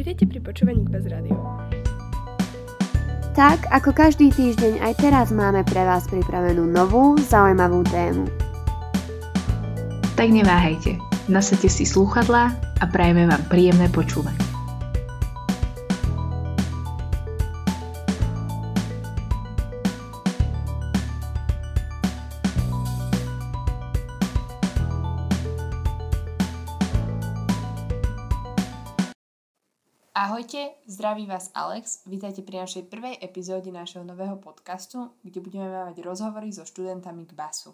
Vítejte pri počúvaní Kbaz Radio. Tak, ako každý týždeň, aj teraz máme pre vás pripravenú novú, zaujímavú tému. Tak neváhajte, nasadte si slúchadlá a prajeme vám príjemné počúvanie. Ahojte, zdraví vás Alex. Vítajte pri našej prvej epizóde našeho nového podcastu, kde budeme mať rozhovory so študentami k basu.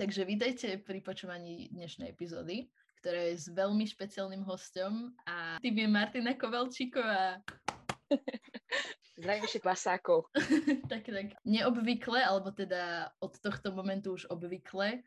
Takže vítajte pri počúvaní dnešnej epizódy, ktorá je s veľmi špeciálnym hostom a tým je Martina Kovalčíková. Zdravím všetkých basákov. tak, tak. Neobvykle, alebo teda od tohto momentu už obvykle,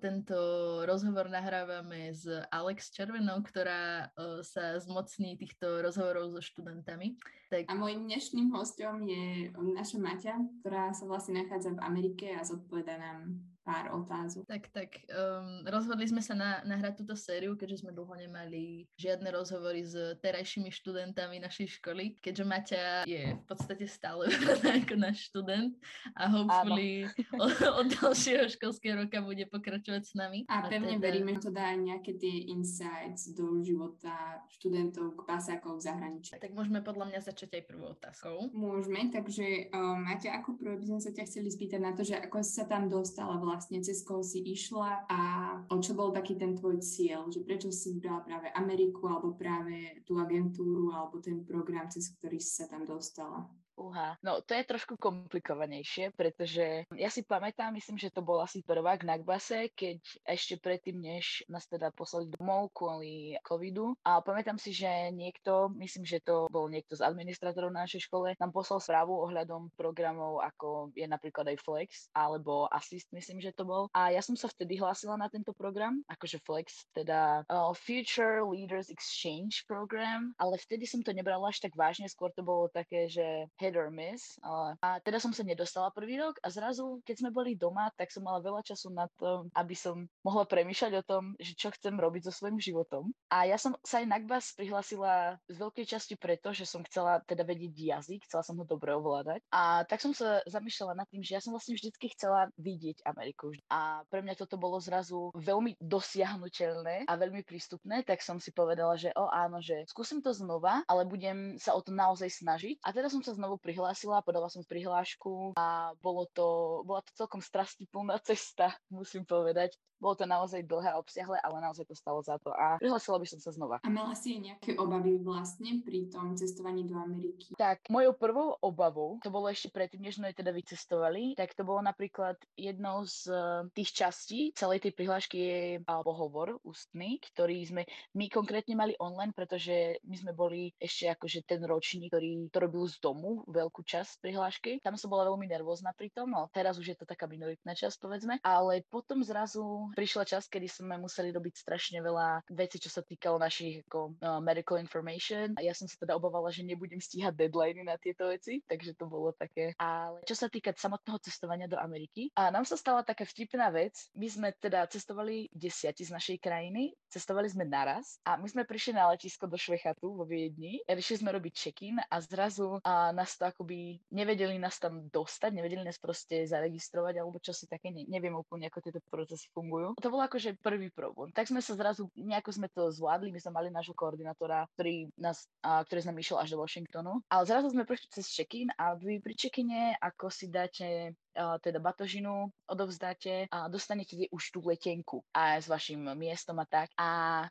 tento rozhovor nahrávame s Alex Červenou, ktorá sa zmocní týchto rozhovorov so študentami. Tak... A môjim dnešným hostom je naša Maťa, ktorá sa vlastne nachádza v Amerike a zodpoveda nám pár otázok. Tak, tak. Um, rozhodli sme sa na, nahrať túto sériu, keďže sme dlho nemali žiadne rozhovory s terajšími študentami našej školy, keďže Maťa je v podstate stále ako náš študent a hopefully od, od ďalšieho školského roka bude pokračovať s nami. A, a pevne teda... veríme, že to dá nejaké tie insights do života študentov, pasákov v zahraničí. Tak môžeme podľa mňa začať aj prvou otázkou. Môžeme, takže um, Maťa, ako prvé by sme sa ťa chceli spýtať na to, že ako sa tam dostala vlastne, cez koho si išla a o čo bol taký ten tvoj cieľ, že prečo si vybrala práve Ameriku alebo práve tú agentúru alebo ten program, cez ktorý si sa tam dostala? Uha, no to je trošku komplikovanejšie, pretože ja si pamätám, myslím, že to bol asi prvák na Gbase, keď ešte predtým, než nás teda poslali domov kvôli covidu. A pamätám si, že niekto, myslím, že to bol niekto z administratorov na našej škole, nám poslal správu ohľadom programov, ako je napríklad aj Flex, alebo Assist, myslím, že to bol. A ja som sa vtedy hlásila na tento program, akože Flex, teda uh, Future Leaders Exchange Program, ale vtedy som to nebrala až tak vážne, skôr to bolo také, že hej, hit or miss. A teda som sa nedostala prvý rok a zrazu, keď sme boli doma, tak som mala veľa času na to, aby som mohla premýšľať o tom, že čo chcem robiť so svojím životom. A ja som sa aj na GBAS prihlasila z veľkej časti preto, že som chcela teda vedieť jazyk, chcela som ho dobre ovládať. A tak som sa zamýšľala nad tým, že ja som vlastne vždycky chcela vidieť Ameriku. A pre mňa toto bolo zrazu veľmi dosiahnutelné a veľmi prístupné, tak som si povedala, že o áno, že skúsim to znova, ale budem sa o to naozaj snažiť. A teda som sa znovu prihlásila, podala som prihlášku a bolo to, bola to celkom strastiplná cesta, musím povedať. Bolo to naozaj dlhé a obsiahle, ale naozaj to stalo za to a prihlásila by som sa znova. A mala si nejaké obavy vlastne pri tom cestovaní do Ameriky? Tak, mojou prvou obavou, to bolo ešte predtým, než sme teda vycestovali, tak to bolo napríklad jednou z uh, tých častí celej tej prihlášky je uh, pohovor ústny, ktorý sme my konkrétne mali online, pretože my sme boli ešte akože ten ročník, ktorý to robil z domu, veľkú časť prihlášky. Tam som bola veľmi nervózna pri tom, teraz už je to taká minoritná časť, povedzme, ale potom zrazu prišla čas, kedy sme museli robiť strašne veľa vecí, čo sa týkalo našich ako, uh, medical information. A ja som sa teda obávala, že nebudem stíhať deadliny na tieto veci, takže to bolo také. Ale čo sa týka samotného cestovania do Ameriky, a nám sa stala taká vtipná vec. My sme teda cestovali desiati z našej krajiny, cestovali sme naraz a my sme prišli na letisko do Švechatu vo Viedni. Riešili sme robiť check-in a zrazu a nás to akoby nevedeli nás tam dostať, nevedeli nás proste zaregistrovať alebo čo si také, ne, neviem úplne, ako tieto procesy fungujú. To bol akože prvý problém. Tak sme sa zrazu, nejako sme to zvládli, my sme mali nášho koordinátora, ktorý, nás, a, ktorý s nami išiel až do Washingtonu. Ale zrazu sme prešli cez check-in a vy pri check-ine, ako si dáte teda batožinu odovzdáte a dostanete už tú letenku a s vašim miestom a tak. A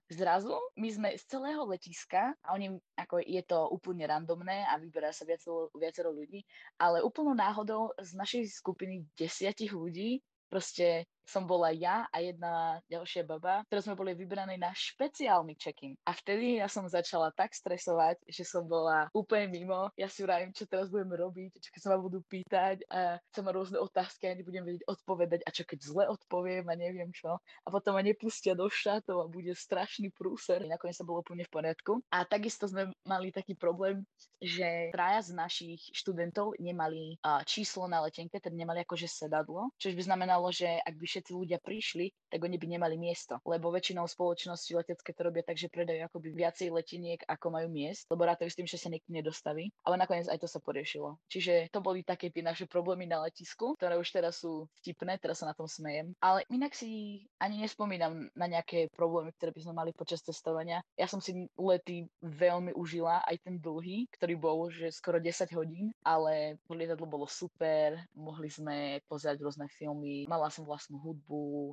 zrazu my sme z celého letiska, a oni, ako je to úplne randomné a vyberá sa viacero, viacero ľudí, ale úplnou náhodou z našej skupiny desiatich ľudí proste som bola ja a jedna ďalšia baba, ktoré sme boli vybraní na špeciálny check-in. A vtedy ja som začala tak stresovať, že som bola úplne mimo. Ja si vravím, čo teraz budem robiť, čo keď sa ma budú pýtať a chcem ma rôzne otázky a nebudem vedieť odpovedať a čo keď zle odpoviem a neviem čo. A potom ma nepustia do štátov a bude strašný prúser. Nakoniec sa bolo úplne v poriadku. A takisto sme mali taký problém, že traja z našich študentov nemali číslo na letenke, teda nemali akože sedadlo, čo by znamenalo, že ak by všetci ľudia prišli, tak oni by nemali miesto. Lebo väčšinou spoločnosti letecké to robia tak, že predajú akoby viacej leteniek, ako majú miest, lebo rátajú s tým, že sa niekto nedostaví. Ale nakoniec aj to sa poriešilo. Čiže to boli také tie naše problémy na letisku, ktoré už teraz sú vtipné, teraz sa na tom smejem. Ale inak si ani nespomínam na nejaké problémy, ktoré by sme mali počas testovania. Ja som si lety veľmi užila, aj ten dlhý, ktorý bol, že skoro 10 hodín, ale lietadlo bolo super, mohli sme pozerať rôzne filmy, mala som vlastnú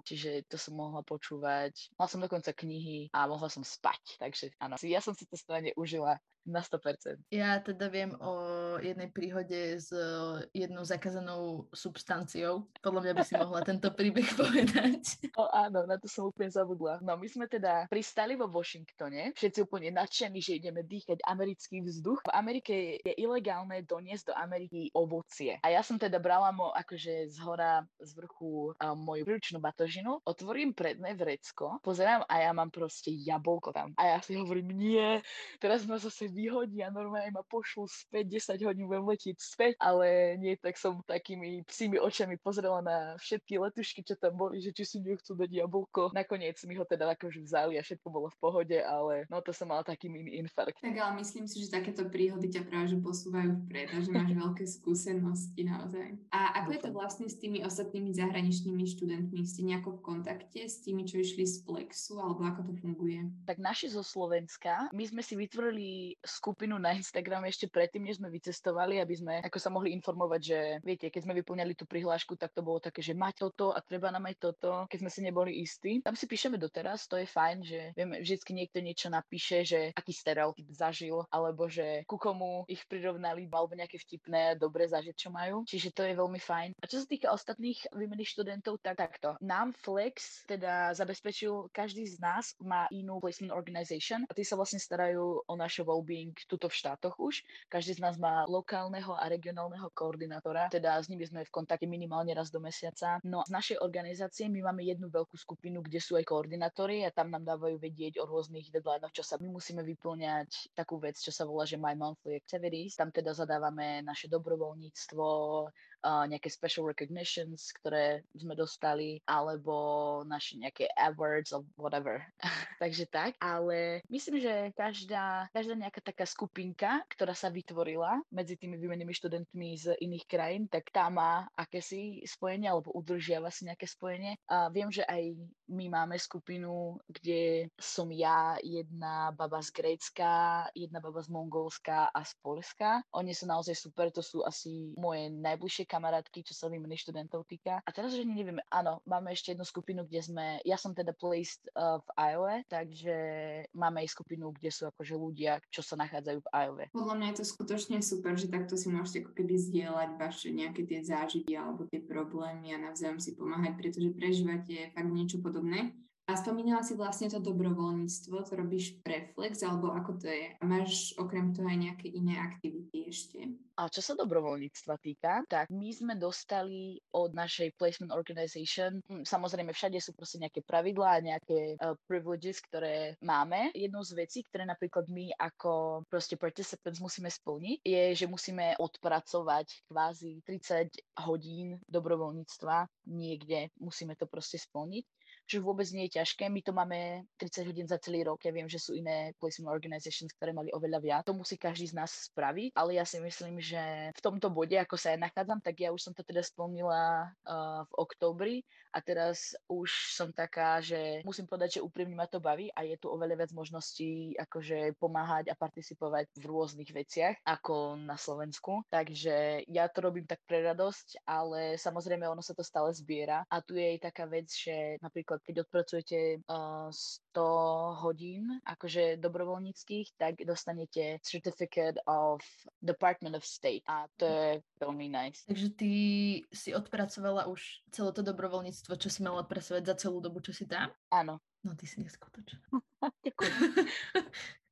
čiže to som mohla počúvať. Mala som dokonca knihy a mohla som spať, takže áno. Ja som si testovanie užila na 100%. Ja teda viem o jednej príhode s jednou zakázanou substanciou. Podľa mňa by si mohla tento príbeh povedať. O áno, na to som úplne zabudla. No my sme teda pristali vo Washingtone, všetci úplne nadšení, že ideme dýchať americký vzduch. V Amerike je ilegálne doniesť do Ameriky ovocie. A ja som teda brala mo akože z hora, z vrchu um, moju príručnú batožinu, otvorím predné vrecko, pozerám a ja mám proste jablko tam. A ja si hovorím, nie, teraz ma zase vyhodia, normálne ma pošlu späť, 10 hodín budem letieť späť, ale nie, tak som takými psími očami pozrela na všetky letušky, čo tam boli, že či si nechcú dať jablko. Nakoniec mi ho teda akože vzali a všetko bolo v pohode, ale no to som mala taký mini infarkt. Tak ale myslím si, že takéto príhody ťa práve že posúvajú vpred a že máš veľké skúsenosti naozaj. A ako je to vlastne s tými ostatnými zahraničnými študentmi? Ste nejako v kontakte s tými, čo išli z Plexu, alebo ako to funguje? Tak naši zo Slovenska, my sme si vytvorili skupinu na Instagram ešte predtým, než sme vycestovali, aby sme ako sa mohli informovať, že viete, keď sme vyplňali tú prihlášku, tak to bolo také, že máte toto a treba nám aj toto, keď sme si neboli istí. Tam si píšeme doteraz, to je fajn, že vieme, vždycky niekto niečo napíše, že aký stereotyp zažil, alebo že ku komu ich prirovnali, alebo nejaké vtipné, dobré zažiť, čo majú. Čiže to je veľmi fajn. A čo sa týka ostatných výmených študentov, tak takto. Nám Flex teda zabezpečil, každý z nás má inú placement organization a tí sa vlastne starajú o naše well well tuto v štátoch už. Každý z nás má lokálneho a regionálneho koordinátora, teda s nimi sme v kontakte minimálne raz do mesiaca. No z našej organizácie my máme jednu veľkú skupinu, kde sú aj koordinátori a tam nám dávajú vedieť o rôznych deadlinech, čo sa my musíme vyplňať takú vec, čo sa volá, že My Monthly Activities. Tam teda zadávame naše dobrovoľníctvo, uh, nejaké special recognitions, ktoré sme dostali, alebo naše nejaké awards or whatever. Takže tak, ale myslím, že každá, každá nejaká taká skupinka, ktorá sa vytvorila medzi tými výmenými študentmi z iných krajín, tak tá má akési spojenie, alebo udržiava si nejaké spojenie. A viem, že aj my máme skupinu, kde som ja, jedna baba z Grécka, jedna baba z Mongolska a z Polska. Oni sú naozaj super, to sú asi moje najbližšie kamarátky, čo sa výmeny študentov týka. A teraz už nevieme, áno, máme ešte jednu skupinu, kde sme, ja som teda placed uh, v Iowa, takže máme aj skupinu, kde sú akože ľudia, čo sa nachádzajú v Iowa. Podľa mňa je to skutočne super, že takto si môžete ako keby zdieľať vaše nejaké tie zážitky alebo tie problémy a navzájom si pomáhať, pretože prežívate fakt niečo podobné. A spomínala si vlastne to dobrovoľníctvo, to robíš pre Flex, alebo ako to je? A máš okrem toho aj nejaké iné aktivity ešte? A čo sa dobrovoľníctva týka, tak my sme dostali od našej placement organization, hm, samozrejme všade sú proste nejaké pravidlá nejaké uh, privileges, ktoré máme. Jednou z vecí, ktoré napríklad my ako proste participants musíme splniť, je, že musíme odpracovať kvázi 30 hodín dobrovoľníctva niekde, musíme to proste splniť čo vôbec nie je ťažké. My to máme 30 hodín za celý rok. Ja viem, že sú iné placement organizations, ktoré mali oveľa viac. To musí každý z nás spraviť, ale ja si myslím, že v tomto bode, ako sa ja nachádzam, tak ja už som to teda splnila uh, v októbri a teraz už som taká, že musím povedať, že úprimne ma to baví a je tu oveľa viac možností akože pomáhať a participovať v rôznych veciach ako na Slovensku. Takže ja to robím tak pre radosť, ale samozrejme ono sa to stále zbiera a tu je aj taká vec, že napríklad keď odpracujete uh, 100 hodín akože dobrovoľníckých, tak dostanete Certificate of Department of State a to je veľmi nice. Takže ty si odpracovala už celé to dobrovoľníctvo, čo si mala odpracovať za celú dobu, čo si tam? Áno. No ty si neskutočná. Ďakujem.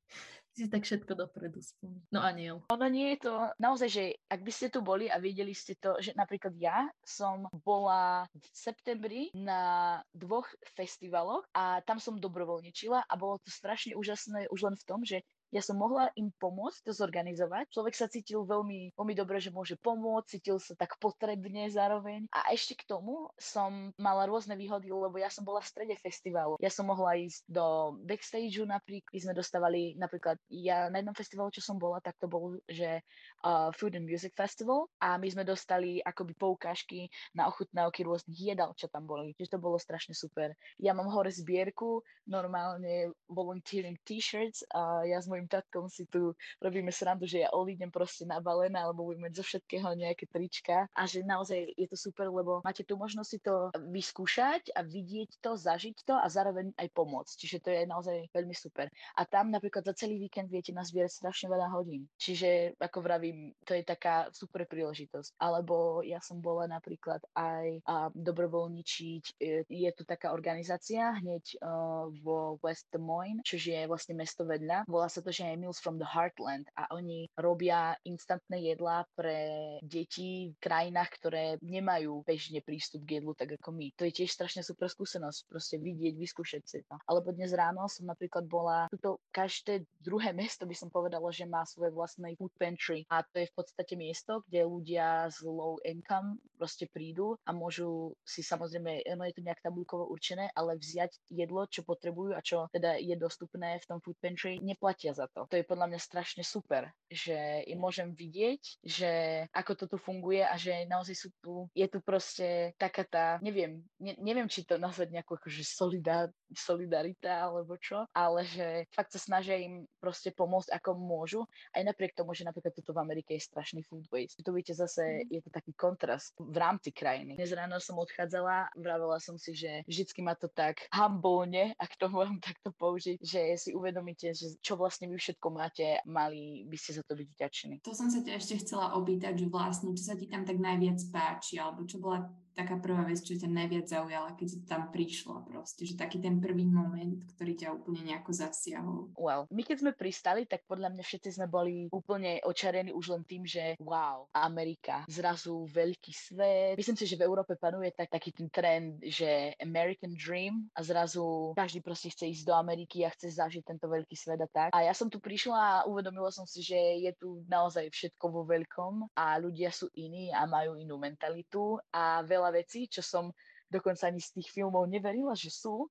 si tak všetko dopredu spomínam. No aniel. Ono nie je to naozaj, že ak by ste tu boli a videli ste to, že napríklad ja som bola v septembri na dvoch festivaloch a tam som dobrovoľničila a bolo to strašne úžasné už len v tom, že ja som mohla im pomôcť to zorganizovať. Človek sa cítil veľmi, veľmi dobre, že môže pomôcť, cítil sa tak potrebne zároveň. A ešte k tomu som mala rôzne výhody, lebo ja som bola v strede festivalu. Ja som mohla ísť do backstageu napríklad, my sme dostávali napríklad, ja na jednom festivalu, čo som bola, tak to bolo, že uh, Food and Music Festival a my sme dostali akoby poukážky na ochutnávky rôznych jedal, čo tam boli. Čiže to bolo strašne super. Ja mám hore zbierku, normálne volunteering t-shirts a ja s mojim tatkom si tu robíme srandu, že ja odídem proste nabalená, alebo budeme mať zo všetkého nejaké trička a že naozaj je to super, lebo máte tu možnosť si to vyskúšať a vidieť to, zažiť to a zároveň aj pomôcť. Čiže to je naozaj veľmi super. A tam napríklad za celý víkend viete nazbierať strašne veľa hodín. Čiže ako vravím, to je taká super príležitosť. Alebo ja som bola napríklad aj a dobrovoľničiť. Je tu taká organizácia hneď uh, vo West Des Moines, čo je vlastne mesto vedľa. Volá sa to, že Meals from the Heartland a oni robia instantné jedlá pre deti v krajinách, ktoré nemajú bežne prístup k jedlu tak ako my. To je tiež strašne super skúsenosť, proste vidieť, vyskúšať si to. Alebo dnes ráno som napríklad bola, tuto každé druhé mesto by som povedala, že má svoje vlastné food pantry a to je v podstate miesto, kde ľudia z low income proste prídu a môžu si samozrejme, no je to nejak tabulkovo určené, ale vziať jedlo, čo potrebujú a čo teda je dostupné v tom food pantry, neplatia za to. To je podľa mňa strašne super, že môžem vidieť, že ako to tu funguje a že naozaj sú tu, je tu proste taká tá, neviem, ne, neviem, či to nazvať nejako akože solidá, solidarita alebo čo, ale že fakt sa snažia im proste pomôcť ako môžu, aj napriek tomu, že napríklad tuto v Amerike je strašný food waste. Tu vidíte zase, je to taký kontrast v rámci krajiny. Dnes ráno som odchádzala, vravela som si, že vždycky ma to tak humblne, ak to môžem takto použiť, že si uvedomíte, že čo vlastne vy všetko máte, mali by ste za to byť vďační. To som sa ťa ešte chcela opýtať, že vlastne, čo sa ti tam tak najviac páči, alebo čo bola taká prvá vec, čo ťa najviac zaujala, keď si tam prišla proste, že taký ten prvý moment, ktorý ťa úplne nejako zasiahol? Well, my keď sme pristali, tak podľa mňa všetci sme boli úplne očarení už len tým, že wow, Amerika, zrazu veľký svet. Myslím si, že v Európe panuje tak, taký ten trend, že American Dream a zrazu každý proste chce ísť do Ameriky a chce zažiť tento veľký svet a tak. A ja som tu prišla a uvedomila som si, že je tu naozaj všetko vo veľkom a ľudia sú iní a majú inú mentalitu a veľa veľa vecí, čo som dokonca ani z tých filmov neverila, že sú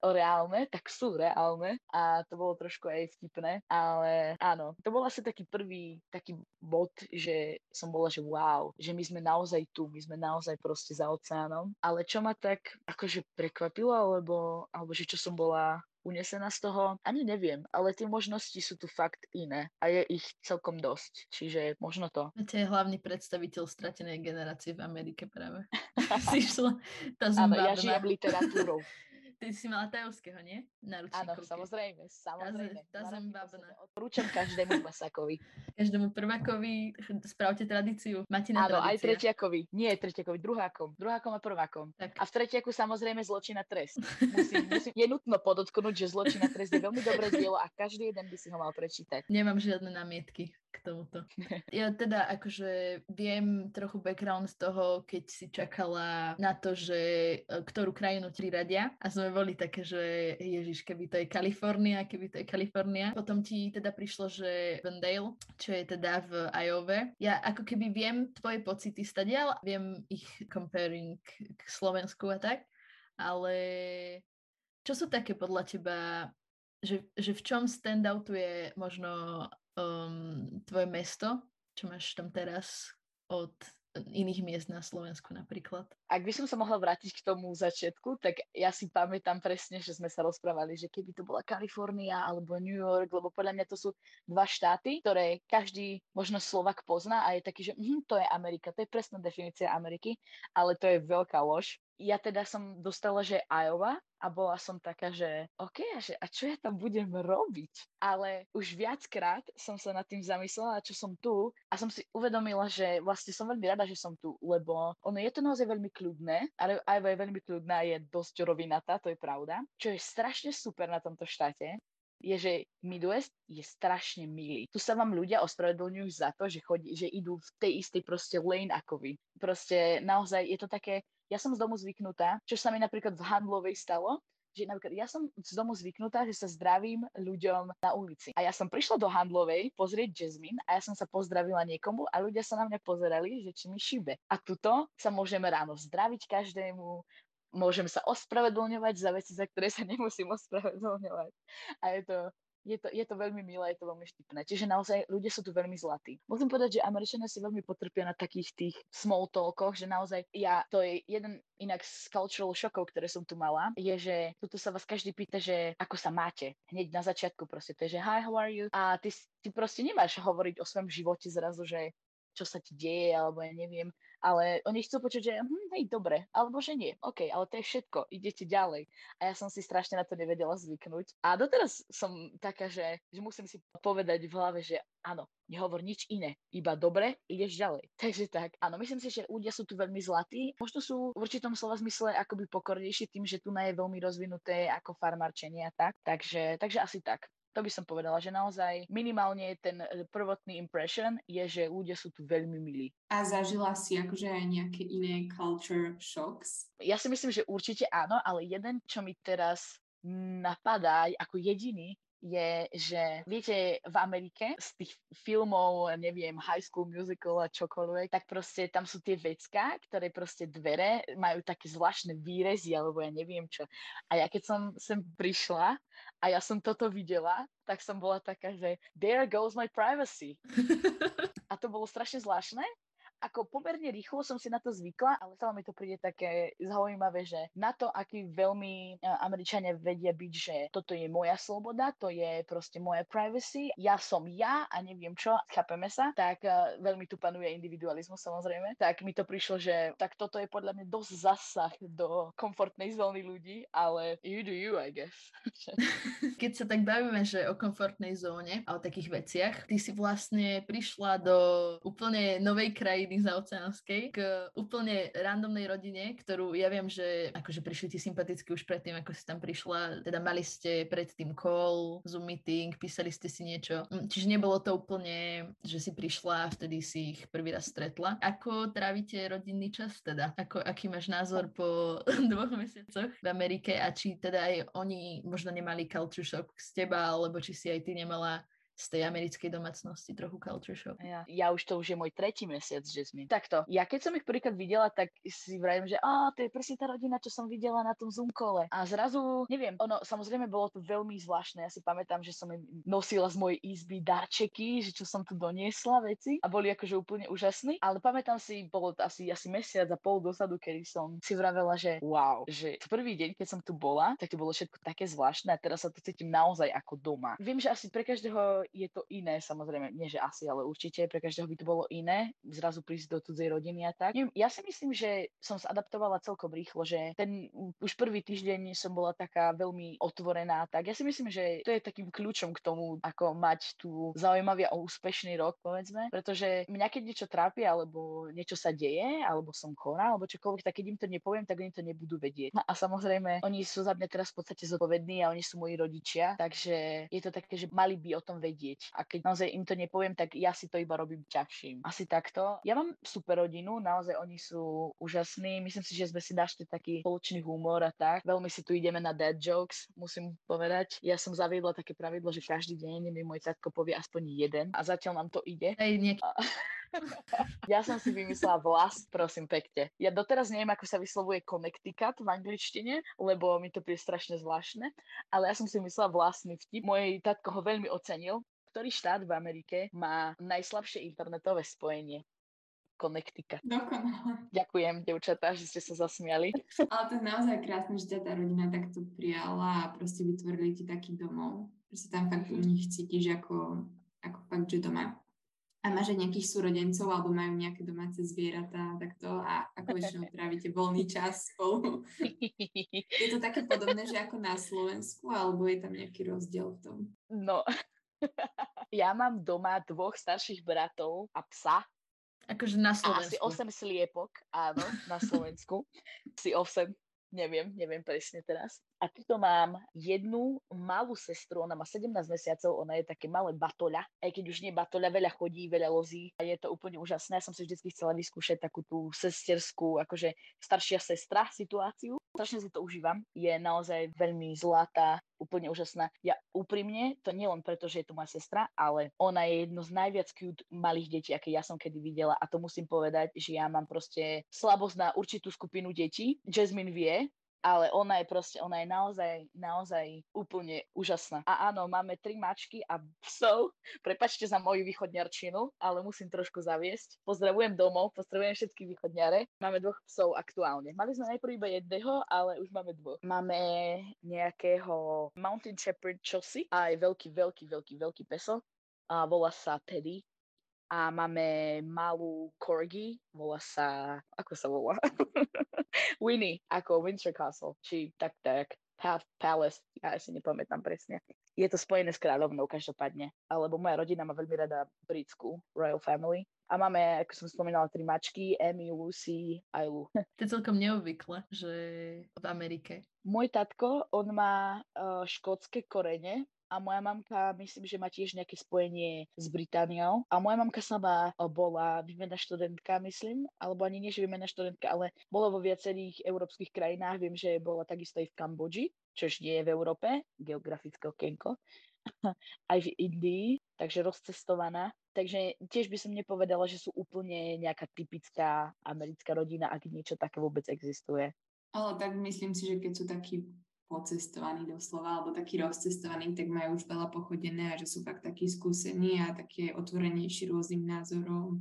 reálne, tak sú reálne a to bolo trošku aj vtipné, ale áno, to bol asi taký prvý taký bod, že som bola, že wow, že my sme naozaj tu, my sme naozaj proste za oceánom, ale čo ma tak akože prekvapilo, alebo, alebo že čo som bola unesená z toho, ani neviem, ale tie možnosti sú tu fakt iné a je ich celkom dosť, čiže možno to. To je hlavný predstaviteľ stratenej generácie v Amerike práve. si šla tá Áno, ja žijem literatúrou. Ty si mala tajovského, nie? Na Áno, samozrejme, samozrejme. Tá, tá babna. Odporúčam každému masakovi. Každému prvákovi spravte tradíciu. Matina Áno, tradícia. aj tretiakovi. Nie tretiakovi, druhákom. Druhákom a prvákom. Tak. A v tretiaku samozrejme zločina trest. Musím, musím, je nutno podotknúť, že zločina trest je veľmi dobré dielo a každý jeden by si ho mal prečítať. Nemám žiadne námietky k tomuto. Ja teda akože viem trochu background z toho, keď si čakala na to, že e, ktorú krajinu ti radia a sme boli také, že ježiš, keby to je Kalifornia, keby to je Kalifornia. Potom ti teda prišlo, že Vendale, čo je teda v Iowa. Ja ako keby viem tvoje pocity stadial, viem ich comparing k Slovensku a tak, ale čo sú také podľa teba že, že v čom standoutuje možno um, tvoje mesto, čo máš tam teraz od iných miest na Slovensku napríklad. Ak by som sa mohla vrátiť k tomu začiatku, tak ja si pamätám presne, že sme sa rozprávali, že keby to bola Kalifornia alebo New York, lebo podľa mňa to sú dva štáty, ktoré každý možno Slovak pozná a je taký, že hm, to je Amerika, to je presná definícia Ameriky, ale to je veľká lož ja teda som dostala, že Iowa a bola som taká, že OK, a, že, a čo ja tam budem robiť? Ale už viackrát som sa nad tým zamyslela, čo som tu a som si uvedomila, že vlastne som veľmi rada, že som tu, lebo ono je to naozaj veľmi kľudné, ale Iowa je veľmi kľudná, je dosť rovinatá, to je pravda. Čo je strašne super na tomto štáte, je, že Midwest je strašne milý. Tu sa vám ľudia ospravedlňujú za to, že, chodí, že idú v tej istej proste lane ako vy. Proste naozaj je to také, ja som z domu zvyknutá, čo sa mi napríklad v Handlovej stalo, že napríklad ja som z domu zvyknutá, že sa zdravím ľuďom na ulici. A ja som prišla do Handlovej pozrieť Jasmine a ja som sa pozdravila niekomu a ľudia sa na mňa pozerali, že či mi šibe. A tuto sa môžeme ráno zdraviť každému, môžem sa ospravedlňovať za veci, za ktoré sa nemusím ospravedlňovať. A je to, je to, je to veľmi milé, je to veľmi štipné. Čiže naozaj ľudia sú tu veľmi zlatí. Musím povedať, že Američania si veľmi potrpia na takých tých small talkoch, že naozaj ja, to je jeden inak z cultural shockov, ktoré som tu mala, je, že tuto sa vás každý pýta, že ako sa máte. Hneď na začiatku proste, to je, že hi, how are you? A ty, ty proste nemáš hovoriť o svojom živote zrazu, že čo sa ti deje, alebo ja neviem, ale oni chcú počuť, že hm, hej, dobre, alebo že nie, OK, ale to je všetko, idete ďalej. A ja som si strašne na to nevedela zvyknúť. A doteraz som taká, že, že musím si povedať v hlave, že áno, nehovor nič iné, iba dobre, ideš ďalej. Takže tak, áno, myslím si, že ľudia sú tu veľmi zlatí. Možno sú v určitom slova zmysle akoby pokornejší tým, že tu je veľmi rozvinuté ako farmárčenie a tak. Takže, takže asi tak. To by som povedala, že naozaj minimálne ten e, prvotný impression je, že ľudia sú tu veľmi milí. A zažila si akože aj nejaké iné culture shocks? Ja si myslím, že určite áno, ale jeden, čo mi teraz napadá ako jediný, je, že viete, v Amerike z tých filmov, neviem, High School Musical a čokoľvek, tak proste tam sú tie vecka, ktoré proste dvere majú také zvláštne výrezy, alebo ja neviem čo. A ja keď som sem prišla a ja som toto videla, tak som bola taká, že there goes my privacy. a to bolo strašne zvláštne, ako pomerne rýchlo som si na to zvykla, ale stále mi to príde také zaujímavé, že na to, aký veľmi e, Američania vedia byť, že toto je moja sloboda, to je proste moja privacy, ja som ja a neviem čo, chápeme sa, tak uh, veľmi tu panuje individualizmus samozrejme, tak mi to prišlo, že tak toto je podľa mňa dosť zasah do komfortnej zóny ľudí, ale you do you, I guess. Keď sa tak bavíme, že o komfortnej zóne a o takých veciach, ty si vlastne prišla do úplne novej krajiny krajiny zaoceánskej k úplne randomnej rodine, ktorú ja viem, že akože prišli ti sympaticky už predtým, ako si tam prišla, teda mali ste predtým call, Zoom meeting, písali ste si niečo. Mm, čiže nebolo to úplne, že si prišla a vtedy si ich prvý raz stretla. Ako trávite rodinný čas teda? Ako, aký máš názor po dvoch mesiacoch v Amerike a či teda aj oni možno nemali culture shock z teba, alebo či si aj ty nemala z tej americkej domácnosti trochu culture shock. Ja, ja už to už je môj tretí mesiac, že sme. Takto, ja keď som ich prvýkrát videla, tak si vravím, že a to je presne tá rodina, čo som videla na tom Zoom kole. A zrazu, neviem, ono samozrejme bolo to veľmi zvláštne. Ja si pamätám, že som im nosila z mojej izby darčeky, že čo som tu doniesla veci a boli akože úplne úžasní. Ale pamätám si, bolo to asi, asi mesiac a pol dozadu, kedy som si vravela, že wow, že prvý deň, keď som tu bola, tak to bolo všetko také zvláštne a teraz sa tu cítim naozaj ako doma. Viem, že asi pre každého je to iné, samozrejme, nie že asi, ale určite pre každého by to bolo iné, zrazu prísť do cudzej rodiny a tak. Ja si myslím, že som sa adaptovala celkom rýchlo, že ten už prvý týždeň som bola taká veľmi otvorená, tak ja si myslím, že to je takým kľúčom k tomu, ako mať tu zaujímavý a úspešný rok, povedzme, pretože mňa keď niečo trápi, alebo niečo sa deje, alebo som chorá, alebo čokoľvek, tak keď im to nepoviem, tak oni to nebudú vedieť. A samozrejme, oni sú za mňa teraz v podstate zodpovední a oni sú moji rodičia, takže je to také, že mali by o tom vedieť vedieť. A keď naozaj im to nepoviem, tak ja si to iba robím ťažším. Asi takto. Ja mám super rodinu, naozaj oni sú úžasní. Myslím si, že sme si našli taký spoločný humor a tak. Veľmi si tu ideme na dad jokes, musím povedať. Ja som zaviedla také pravidlo, že každý deň mi môj tatko povie aspoň jeden a zatiaľ nám to ide. Hej, niek- ja som si vymyslela vlast, prosím pekne. Ja doteraz neviem, ako sa vyslovuje Connecticut v angličtine, lebo mi to príde strašne zvláštne, ale ja som si myslela vlastný vtip. Môj tatko ho veľmi ocenil. Ktorý štát v Amerike má najslabšie internetové spojenie? Connecticut. Dokonale. Ďakujem, devčatá, že ste sa zasmiali. Ale to je naozaj krásne, že ťa tá rodina takto prijala a proste vytvorili ti taký domov. Proste tam fakt u nich cítiš ako, ako fakt, že doma. A máš aj nejakých súrodencov alebo majú nejaké domáce zvieratá takto a ako väčšinou trávite voľný čas spolu. je to také podobné, že ako na Slovensku alebo je tam nejaký rozdiel v tom? No, ja mám doma dvoch starších bratov a psa. Akože na A Slovensku. asi 8 sliepok, áno, na Slovensku. asi 8 neviem, neviem presne teraz. A tuto mám jednu malú sestru, ona má 17 mesiacov, ona je také malé batoľa, aj keď už nie batoľa, veľa chodí, veľa lozí a je to úplne úžasné. Ja som si vždy chcela vyskúšať takú tú sesterskú, akože staršia sestra situáciu. Strašne si to užívam. Je naozaj veľmi zlatá, úplne úžasná. Ja úprimne, to nie len preto, že je to moja sestra, ale ona je jedno z najviac cute malých detí, aké ja som kedy videla a to musím povedať, že ja mám proste slabosť na určitú skupinu detí. Jasmine vie, ale ona je proste, ona je naozaj, naozaj úplne úžasná. A áno, máme tri mačky a psov. Prepačte za moju východňarčinu, ale musím trošku zaviesť. Pozdravujem domov, pozdravujem všetky východňare. Máme dvoch psov aktuálne. Mali sme najprv iba jedného, ale už máme dvoch. Máme nejakého Mountain Shepherd čosi a je veľký, veľký, veľký, veľký peso. A volá sa Teddy a máme malú corgi, volá sa, ako sa volá? Winnie, ako Windsor Castle, či tak tak, Half Palace, ja si nepamätám presne. Je to spojené s kráľovnou každopádne, alebo moja rodina má veľmi rada britskú Royal Family. A máme, ako som spomínala, tri mačky, Emmy, Lucy a Lu. To je celkom neobvykle, že v Amerike. Môj tatko, on má uh, škótske korene, a moja mamka myslím, že má tiež nejaké spojenie s Britániou. A moja mamka sama bola výmena študentka, myslím, alebo ani nie, že výmena študentka, ale bola vo viacerých európskych krajinách. Viem, že bola takisto aj v Kambodži, čož nie je v Európe, geografické okienko, aj v Indii, takže rozcestovaná. Takže tiež by som nepovedala, že sú úplne nejaká typická americká rodina, ak niečo také vôbec existuje. Ale tak myslím si, že keď sú takí pocestovaní doslova, alebo takí rozcestovaní, tak majú už veľa pochodené a že sú fakt takí skúsení a také otvorenejší rôznym názorom.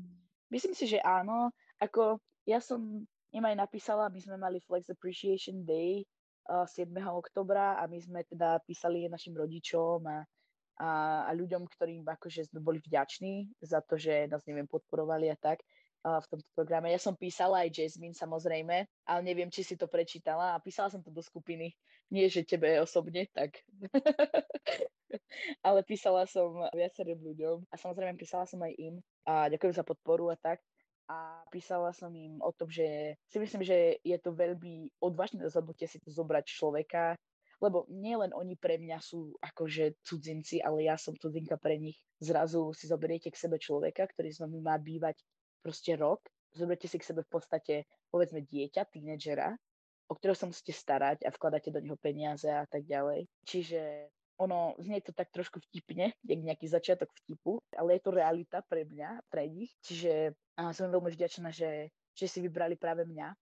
Myslím si, že áno. Ako ja som im aj napísala, my sme mali Flex Appreciation Day uh, 7. oktobra a my sme teda písali našim rodičom a, a, a ľuďom, ktorým akože sme boli vďační za to, že nás neviem podporovali a tak v tomto programe. Ja som písala aj Jasmine samozrejme, ale neviem, či si to prečítala a písala som to do skupiny. Nie, že tebe osobne, tak. ale písala som viacerým ľuďom a samozrejme písala som aj im a ďakujem za podporu a tak. A písala som im o tom, že si myslím, že je to veľmi odvážne rozhodnutie si to zobrať človeka, lebo nielen oni pre mňa sú akože cudzinci, ale ja som cudzinka pre nich. Zrazu si zoberiete k sebe človeka, ktorý s vami má bývať proste rok, zoberte si k sebe v podstate, povedzme, dieťa, tínedžera, o ktorého sa musíte starať a vkladáte do neho peniaze a tak ďalej. Čiže ono znie to tak trošku vtipne, jak nejaký začiatok vtipu, ale je to realita pre mňa, pre nich. Čiže a som veľmi vďačná, že, že si vybrali práve mňa.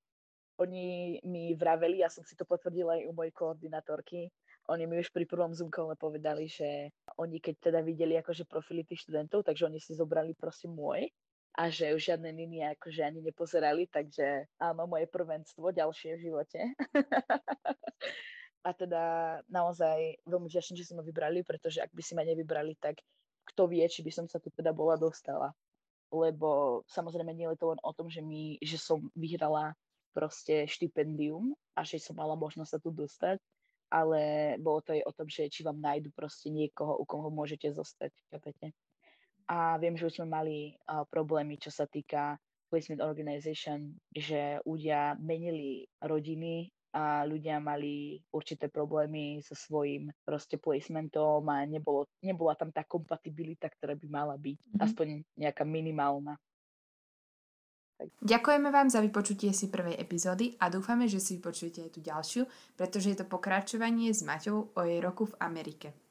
Oni mi vraveli, ja som si to potvrdila aj u mojej koordinátorky, oni mi už pri prvom Zoom povedali, že oni keď teda videli akože profily tých študentov, takže oni si zobrali prosím môj a že už žiadne niny akože ani nepozerali, takže áno, moje prvenstvo ďalšie v živote. a teda naozaj veľmi vďačný, že si ma vybrali, pretože ak by si ma nevybrali, tak kto vie, či by som sa tu teda bola dostala. Lebo samozrejme nie je to len o tom, že, mi, že som vyhrala proste štipendium a že som mala možnosť sa tu dostať, ale bolo to aj o tom, že či vám nájdu proste niekoho, u koho môžete zostať, chápete? A viem, že už sme mali uh, problémy, čo sa týka placement organization, že ľudia menili rodiny a ľudia mali určité problémy so svojím proste placementom a nebolo, nebola tam tá kompatibilita, ktorá by mala byť, mm-hmm. aspoň nejaká minimálna. Ďakujeme vám za vypočutie si prvej epizódy a dúfame, že si vypočujete aj tú ďalšiu, pretože je to pokračovanie s Maťou o jej roku v Amerike.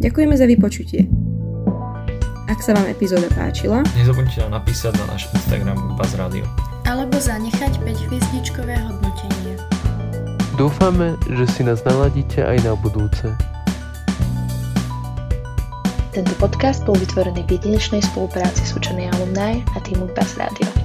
Ďakujeme za vypočutie. Ak sa vám epizóda páčila, nezabudnite nám napísať na náš Instagram Buzz Radio. Alebo zanechať 5 hviezdičkové hodnotenie. Dúfame, že si nás naladíte aj na budúce. Tento podcast bol vytvorený v jedinečnej spolupráci s učenej alumni a týmu Buzz Radio.